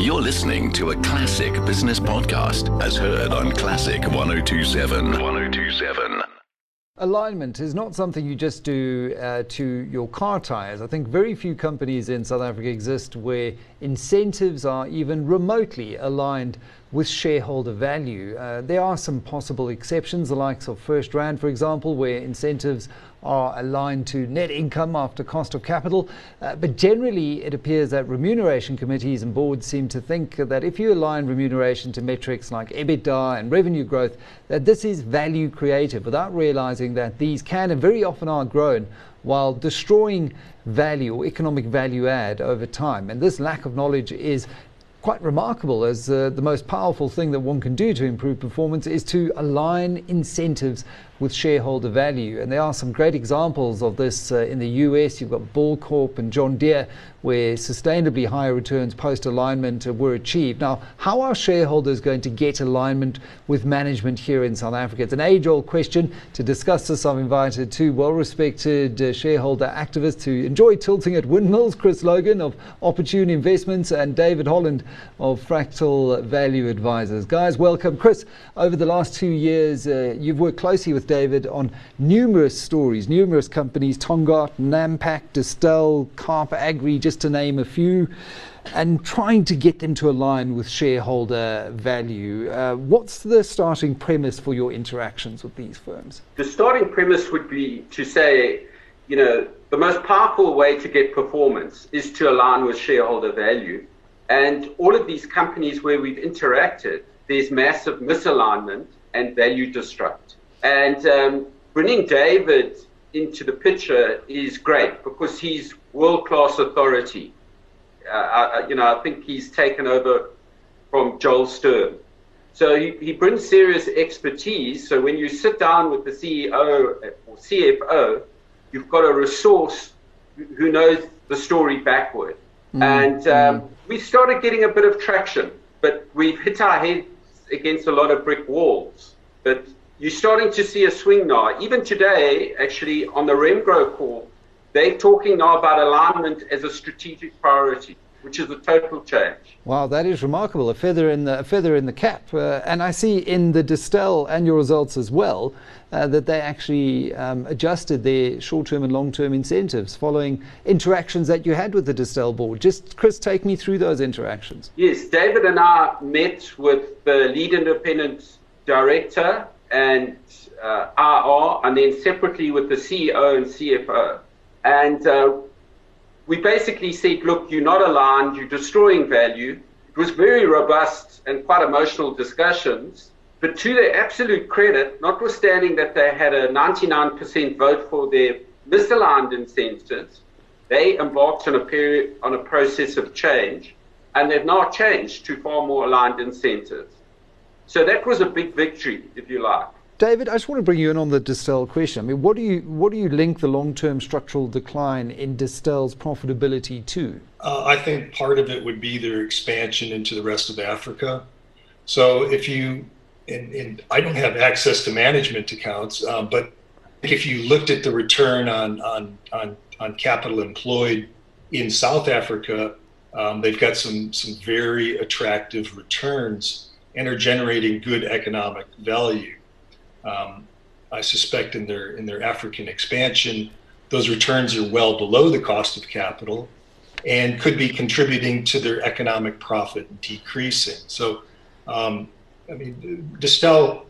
You're listening to a classic business podcast as heard on Classic 1027. 1027. Alignment is not something you just do uh, to your car tires. I think very few companies in South Africa exist where incentives are even remotely aligned with shareholder value. Uh, there are some possible exceptions, the likes of First FirstRand, for example, where incentives are aligned to net income after cost of capital. Uh, but generally, it appears that remuneration committees and boards seem to think that if you align remuneration to metrics like EBITDA and revenue growth, that this is value creative without realizing that these can and very often are grown while destroying value or economic value add over time. And this lack of knowledge is quite remarkable as uh, the most powerful thing that one can do to improve performance is to align incentives with shareholder value. And there are some great examples of this uh, in the US. You've got Ball Corp and John Deere, where sustainably higher returns post alignment were achieved. Now, how are shareholders going to get alignment with management here in South Africa? It's an age old question. To discuss this, I've invited two well respected uh, shareholder activists who enjoy tilting at windmills Chris Logan of Opportune Investments and David Holland of Fractal Value Advisors. Guys, welcome. Chris, over the last two years, uh, you've worked closely with David on numerous stories, numerous companies, Tongaat, Nampak, Distell, Carp Agri, just to name a few, and trying to get them to align with shareholder value. Uh, what's the starting premise for your interactions with these firms? The starting premise would be to say, you know, the most powerful way to get performance is to align with shareholder value. And all of these companies where we've interacted, there's massive misalignment and value destruct. And um, bringing David into the picture is great because he's world class authority. Uh, I, you know, I think he's taken over from Joel Stern. So he, he brings serious expertise. So when you sit down with the CEO or CFO, you've got a resource who knows the story backward. Mm. And um, mm. we started getting a bit of traction, but we've hit our heads against a lot of brick walls. But you're starting to see a swing now. Even today, actually, on the Remgro call, they're talking now about alignment as a strategic priority, which is a total change. Wow, that is remarkable. A feather in the, a feather in the cap. Uh, and I see in the Distell annual results as well uh, that they actually um, adjusted their short term and long term incentives following interactions that you had with the Distell board. Just, Chris, take me through those interactions. Yes, David and I met with the lead independent director and uh, RR, and then separately with the CEO and CFO. And uh, we basically said, look, you're not aligned, you're destroying value. It was very robust and quite emotional discussions. But to their absolute credit, notwithstanding that they had a 99% vote for their misaligned incentives, they embarked on a period on a process of change, and they've now changed to far more aligned incentives. So that was a big victory, if you like. David, I just want to bring you in on the Distell question. I mean, what do you what do you link the long-term structural decline in Distell's profitability to? Uh, I think part of it would be their expansion into the rest of Africa. So if you and, and I don't have access to management accounts, uh, but if you looked at the return on on on, on capital employed in South Africa, um, they've got some some very attractive returns and are generating good economic value. Um, I suspect in their in their African expansion, those returns are well below the cost of capital, and could be contributing to their economic profit decreasing. So, um, I mean, Distell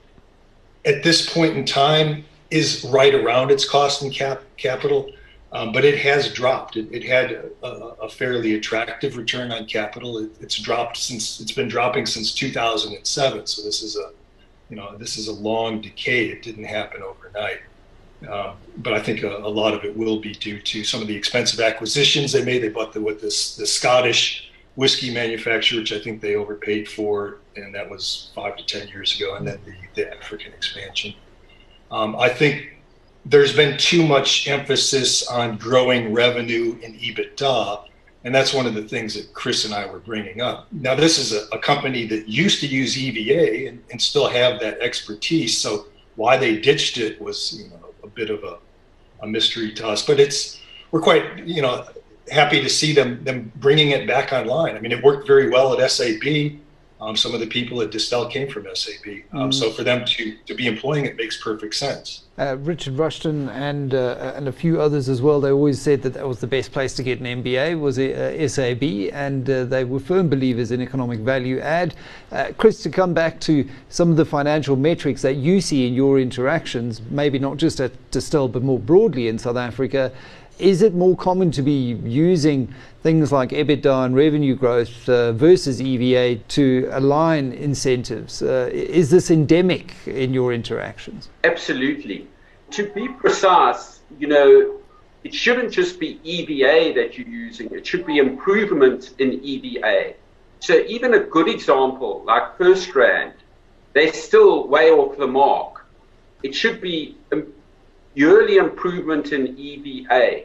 at this point in time is right around its cost and cap capital, um, but it has dropped. It, it had a, a, fairly attractive return on capital. It, it's dropped since it's been dropping since 2007. So this is a you know, this is a long decay. It didn't happen overnight. Um, but I think a, a, lot of it will be due to some of the expensive acquisitions they made. They bought the, with this the Scottish whiskey manufacturer, which I think they overpaid for, and that was five to ten years ago. And then the, the African expansion. Um, I think there's been too much emphasis on growing revenue and EBITDA and that's one of the things that Chris and I were bringing up. Now, this is a, a company that used to use EVA and, and, still have that expertise. So why they ditched it was, you know, a bit of a, a mystery to us. But it's we're quite, you know, happy to see them them bringing it back online. I mean, it worked very well at SAB. Um, some of the people at Distell came from SAB, um, mm. so for them to to be employing it makes perfect sense. Uh, Richard Rushton and uh, and a few others as well. They always said that that was the best place to get an MBA was uh, SAB, and uh, they were firm believers in economic value add. Uh, Chris, to come back to some of the financial metrics that you see in your interactions, maybe not just at Distell but more broadly in South Africa is it more common to be using things like EBITDA and revenue growth uh, versus EVA to align incentives? Uh, is this endemic in your interactions? Absolutely. To be precise, you know, it shouldn't just be EVA that you're using, it should be improvement in EVA. So even a good example like FirstRand, they're still way off the mark. It should be yearly improvement in EVA,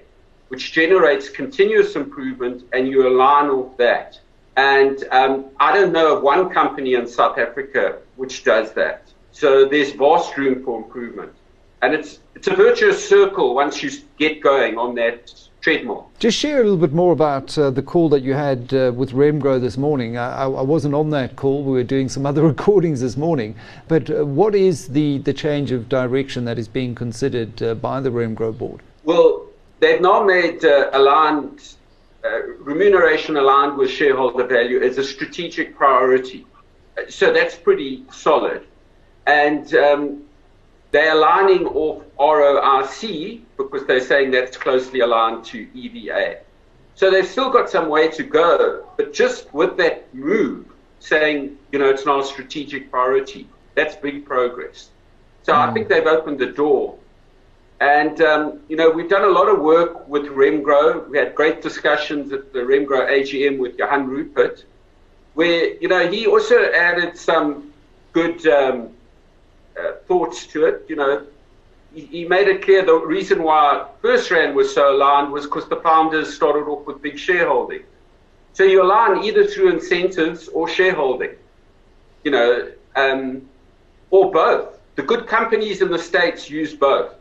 which generates continuous improvement, and you align with that. And um, I don't know of one company in South Africa which does that. So there's vast room for improvement. And it's, it's a virtuous circle once you get going on that treadmill. Just share a little bit more about uh, the call that you had uh, with Remgro this morning. I, I, wasn't on that call. We were doing some other recordings this morning. But uh, what is the, the change of direction that is being considered uh, by the Remgro board? Well, they've now made uh, aligned uh, remuneration aligned with shareholder value as a strategic priority. So that's pretty solid. And um, they're aligning off ROIC because they're saying that's closely aligned to EVA. So they've still got some way to go, but just with that move, saying, you know, it's not a strategic priority, that's big progress. So mm. I think they've opened the door. And, um, you know, we've done a lot of work with Remgro. We had great discussions at the Remgro AGM with Johann Rupert, where, you know, he also added some good um, uh, thoughts to it. You know, he, he, made it clear the reason why First FirstRand was so aligned was because the founders started off with big shareholding. So you align either through incentives or shareholding, you know, um, or both. The good companies in the States use both.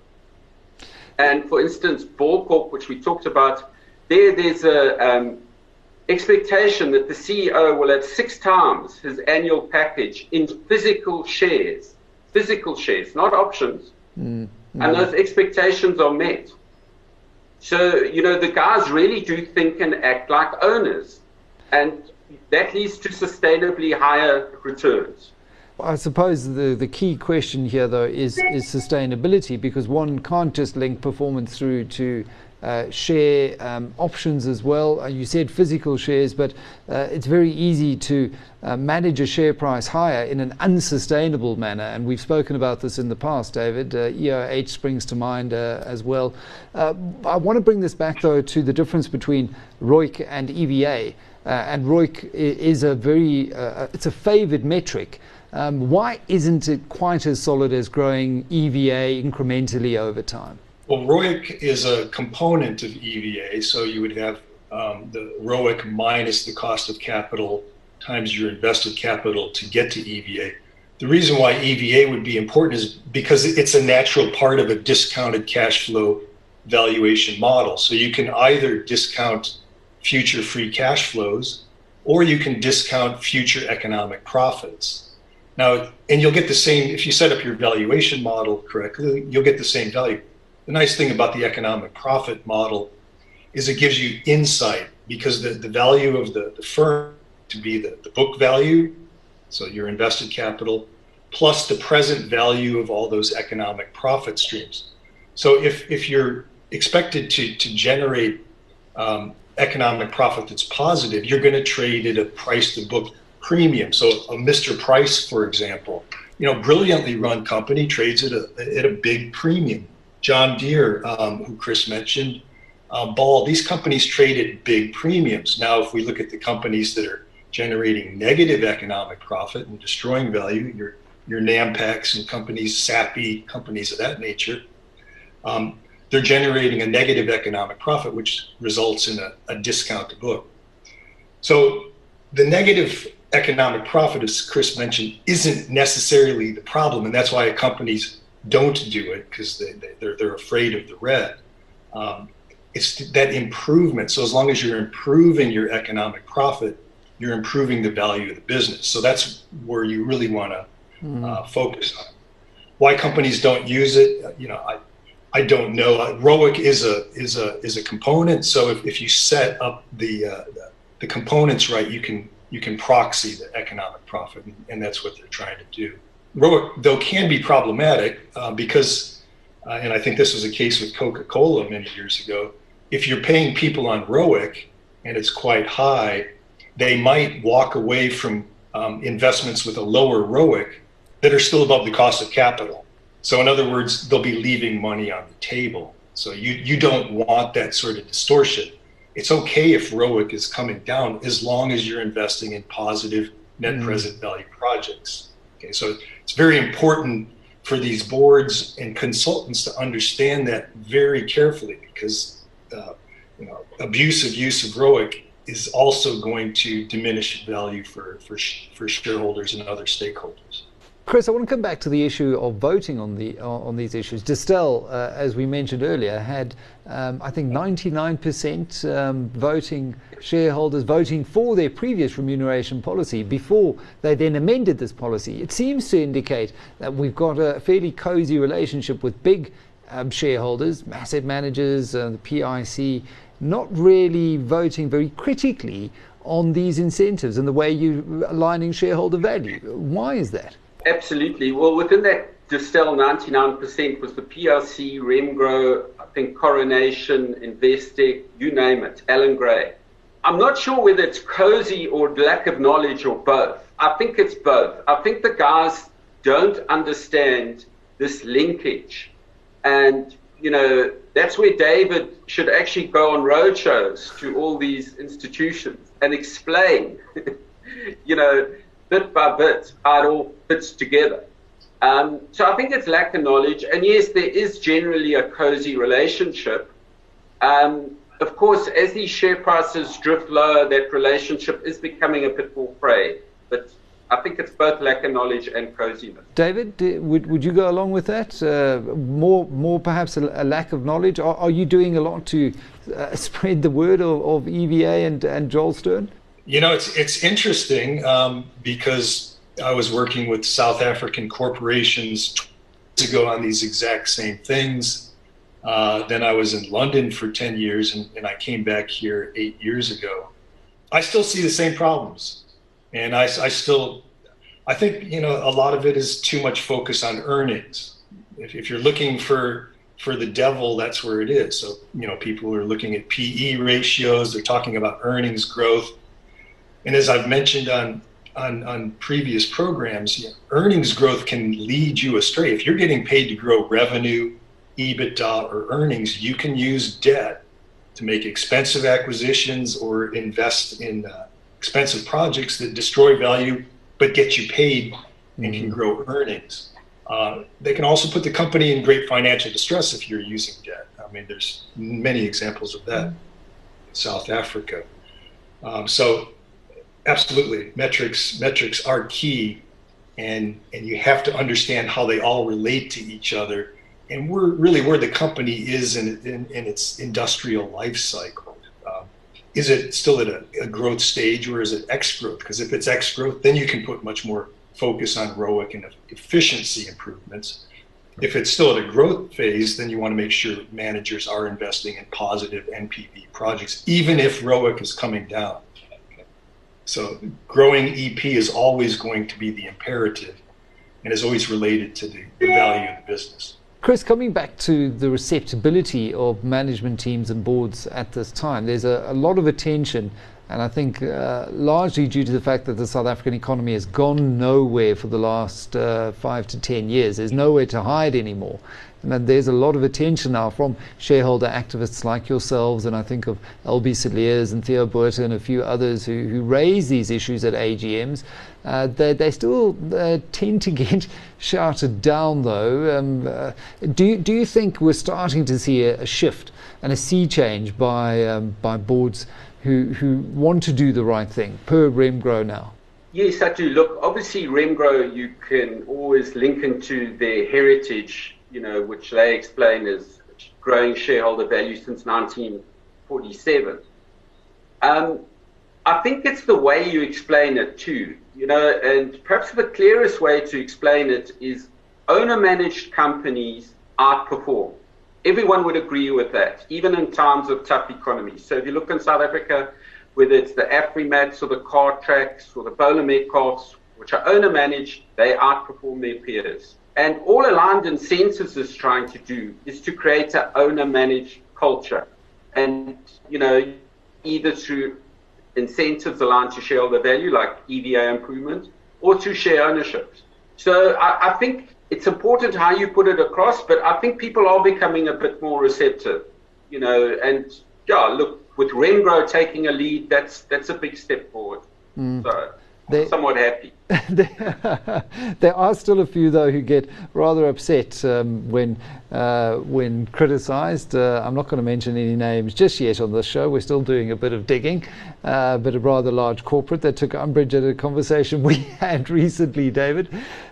And for instance, Ball Corp, which we talked about, there there's a um, expectation that the CEO will have six times his annual package in physical shares physical shares, not options. Mm, And those expectations are met. So, you know, the guys really do think and act like owners. And that leads to sustainably higher returns. I suppose the, the key question here, though, is, is sustainability because one can't just link performance through to uh, share um, options as well. Uh, you said physical shares, but uh, it's very easy to uh, manage a share price higher in an unsustainable manner. And we've spoken about this in the past, David. EOH springs to mind as well. I want to bring this back, though, to the difference between ROIC and EVA. and ROIC is a very, it's a favored metric. Um, why isn't it quite as solid as growing EVA incrementally over time? Well, ROIC is a component of EVA, so you would have um, the ROIC minus the cost of capital times your invested capital to get to EVA. The reason why EVA would be important is because it's a natural part of a discounted cash flow valuation model. So you can either discount future free cash flows or you can discount future economic profits. Now, and you'll get the same, if you set up your valuation model correctly, you'll get the same value the nice thing about the economic profit model is it gives you insight because the, the value of the, the firm to be the, the book value, so your invested capital, plus the present value of all those economic profit streams. So if, if you're expected to, to generate um, economic profit that's positive, you're going to trade at a price to book premium. So a Mr. Price, for example, you know, brilliantly run company trades at a, at a big premium. John Deere, um, who Chris mentioned, uh, Ball, these companies trade at big premiums. Now, if we look at the companies that are generating negative economic profit and destroying value, your, your Nampaks and companies, Sappi, companies of that nature, um, they're generating a negative economic profit, which results in a, a discount to book. So the negative economic profit, as Chris mentioned, isn't necessarily the problem. And that's why companies don't do it because they, they, are they're afraid of the red. Um, it's that improvement. So as long as you're improving your economic profit, you're improving the value of the business. So that's where you really want to mm. uh, focus on. Why companies don't use it, you know, I, I don't know. Uh, ROIC is a is a is a component. So if, if you set up the, uh, the, the components right, you can you can proxy the economic profit, and that's what they're trying to do. ROIC though can be problematic uh, because, uh, and I think this was a case with Coca Cola many years ago. If you're paying people on ROIC and it's quite high, they might walk away from um, investments with a lower ROIC that are still above the cost of capital. So, in other words, they'll be leaving money on the table. So, you, you don't want that sort of distortion. It's okay if ROIC is coming down as long as you're investing in positive net mm. present value projects. Okay, so it's very important for these boards and consultants to understand that very carefully because uh, you know, abusive use of ROIC is also going to diminish value for, for, for shareholders and other stakeholders. Chris, I want to come back to the issue of voting on the on these issues. Distell, uh, as we mentioned earlier, had um, I think 99% um, voting shareholders voting for their previous remuneration policy before they then amended this policy. It seems to indicate that we've got a fairly cozy relationship with big um, shareholders, massive managers, uh, the PIC, not really voting very critically on these incentives and the way you're aligning shareholder value. Why is that? Absolutely. Well, within that Distell 99% was the PIC, Remgro, I think Coronation, Investec, you name it, Allan Gray. I'm not sure whether it's cozy or lack of knowledge or both. I think it's both. I think the guys don't understand this linkage. And, you know, that's where David should actually go on roadshows to all these institutions and explain, you know, bit by bit how it all fits together. Um, so I think it's lack of knowledge. And yes, there is generally a cozy relationship. Um, of course, as these share prices drift lower, that relationship is becoming a bit more frayed. But I think it's both lack of knowledge and coziness. David, would, would you go along with that? Uh, more, more perhaps a, a, lack of knowledge? Are, are you doing a lot to uh, spread the word of, of, EVA and, and Joel Stern? You know, it's, it's interesting um, because I was working with South African corporations to go on these exact same things. Uh, then I was in London for 10 years and, and I came back here eight years ago. I still see the same problems and I, I still, I think you know a lot of it is too much focus on earnings. If, if you're looking for for the devil, that's where it is. So you know people are looking at PE ratios. They're talking about earnings growth, and as I've mentioned on on, on previous programs, earnings growth can lead you astray. If you're getting paid to grow revenue, EBITDA, or earnings, you can use debt to make expensive acquisitions or invest in uh, expensive projects that destroy value but get you paid and mm-hmm. can grow earnings. Uh, they can also put the company in great financial distress if you're using debt. I mean, there's many examples of that mm-hmm. in South Africa. Um, so, absolutely, metrics metrics are key, and and you have to understand how they all relate to each other, and we're really where the company is in, in, in its industrial life cycle um, is it still at a, a, growth stage or is it X growth? Because if it's X growth, then you can put much more focus on ROIC and efficiency improvements. If it's still at a growth phase, then you want to make sure managers are investing in positive NPV projects, even if ROIC is coming down. So growing EP is always going to be the imperative and is always related to the, the value of the business. Chris, coming back to the receptibility of management teams and boards at this time, there's a, a lot of attention, and I think uh, largely due to the fact that the South African economy has gone nowhere for the last uh, five to ten years. There's nowhere to hide anymore. And there's a lot of attention now from shareholder activists like yourselves, and I think of LB Cilliers and Theo Botha and a few others who, who raise these issues at AGMs. Uh, they, they still uh, tend to get shouted down, though. Um, uh, do, do you think we're starting to see a, a shift and a sea change by, um, by boards who, who want to do the right thing, per Remgro now? Yes, I do. Look, obviously, Remgro, you can always link into their heritage you know, which they explain as growing shareholder value since 1947. Um, I think it's the way you explain it too, you know, and perhaps the clearest way to explain it is owner managed companies outperform. Everyone would agree with that, even in times of tough economies. So if you look in South Africa, whether it's the Afrimats or the Cartracks or the Bowler Metcalfs, which are owner managed, they outperform their peers. And all Aligned census is trying to do is to create an owner managed culture. And, you know, either through incentives aligned to shareholder value, like EVA improvement, or to share ownership. So I, I, think it's important how you put it across, but I think people are becoming a bit more receptive, you know, and yeah, look, with Remgro taking a lead, that's that's a big step forward. Mm. So they, somewhat happy. there are still a few, though, who get rather upset um, when uh, when criticised. Uh, I'm not going to mention any names just yet on this show. We're still doing a bit of digging, uh, but a rather large corporate that took umbrage at a conversation we had recently, David.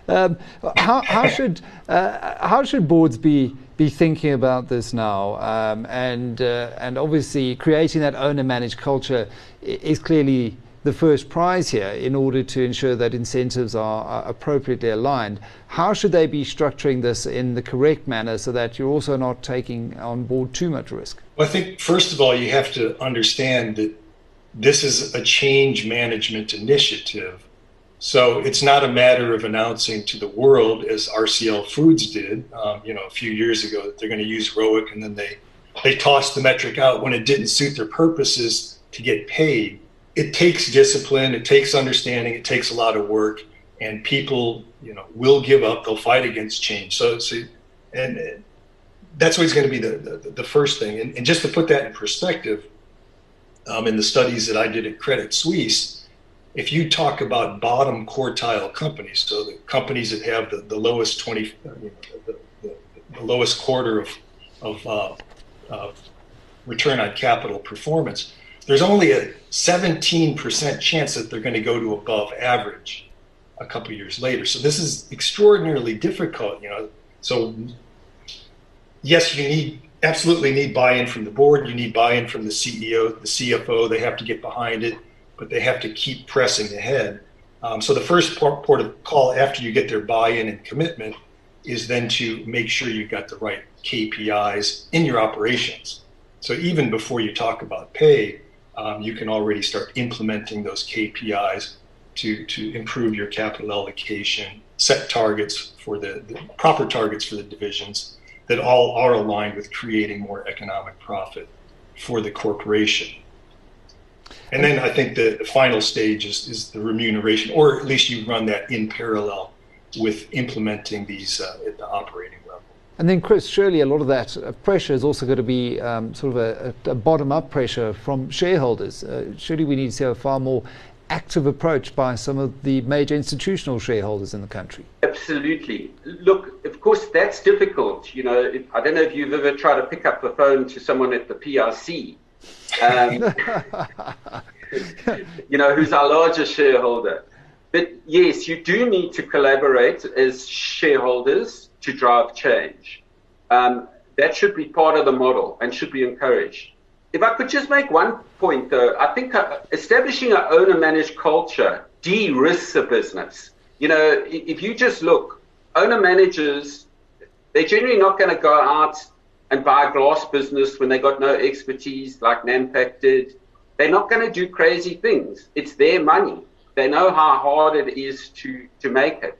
Um, how, how, should uh, how should boards be be thinking about this now? Um, and uh, and obviously, creating that owner managed culture is clearly the first prize here in order to ensure that incentives are, are, appropriately aligned. How should they be structuring this in the correct manner so that you're also not taking on board too much risk? Well, I think, first of all, you have to understand that this is a change management initiative. So it's not a matter of announcing to the world, as RCL Foods did, um, you know, a few years ago, that they're going to use ROIC, and then they they tossed the metric out when it didn't suit their purposes to get paid it takes discipline, it takes understanding, it takes a lot of work, and people, you know, will give up. They'll fight against change. So, so and that's always going to be the, the, the first thing. And, and, just to put that in perspective, um, in the studies that I did at Credit Suisse, if you talk about bottom quartile companies, so the companies that have the, the lowest 20, you know, the, the, the, lowest quarter of, of uh, uh, return on capital performance, there's only a 17% chance that they're going to go to above average a couple years later. So this is extraordinarily difficult, you know. So yes, you need absolutely need buy-in from the board. You need buy-in from the CEO, the CFO. They have to get behind it, but they have to keep pressing ahead. Um, so the first port, port of call after you get their buy-in and commitment is then to make sure you've got the right KPIs in your operations. So even before you talk about pay, um, you can already start implementing those KPIs to, to improve your capital allocation, set targets for the, the proper targets for the divisions that all are aligned with creating more economic profit for the corporation. And then I think the, final stage is, is the remuneration, or at least you run that in parallel with implementing these uh, at the operating and then, Chris, surely a lot of that uh, pressure is also going to be um, sort of a, a bottom up pressure from shareholders. Uh, surely we need to see a far more active approach by some of the major institutional shareholders in the country. Absolutely. Look, of course, that's difficult. You know, if, I don't know if you've ever tried to pick up the phone to someone at the PIC, um, you know, who's our largest shareholder. But yes, you do need to collaborate as shareholders to drive change. Um, that should be part of the model and should be encouraged. If I could just make one point, though, I think uh, establishing an owner managed culture de risks a business. You know, if you just look, owner managers, they're generally not going to go out and buy a glass business when they got no expertise like Nampak did. They're not going to do crazy things. It's their money. They know how hard it is to, to make it.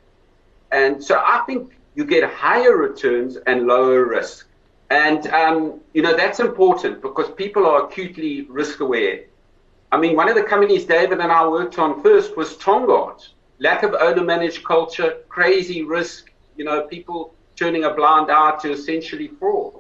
And so I think you get higher returns and lower risk. And, um, you know, that's important because people are acutely risk aware. I mean, one of the companies David and I worked on first was Tongaat. Lack of owner managed culture, crazy risk, you know, people turning a blind eye to essentially fraud.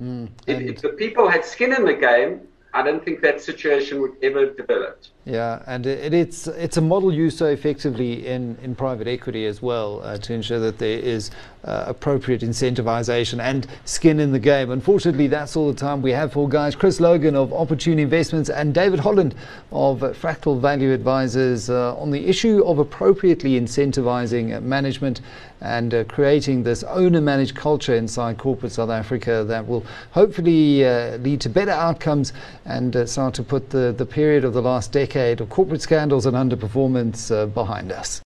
Mm, if, if the people had skin in the game, I don't think that situation would ever develop. Yeah, and it, it's it's a model used so effectively in, in private equity as well uh, to ensure that there is uh, appropriate incentivization and skin in the game. Unfortunately, that's all the time we have for guys. Chris Logan of Opportune Investments and David Holland of Fractal Value Advisors uh, on the issue of appropriately incentivizing management and uh, creating this owner managed culture inside corporate South Africa that will hopefully uh, lead to better outcomes and uh, start to put the, the period of the last decade of corporate scandals and underperformance uh, behind us.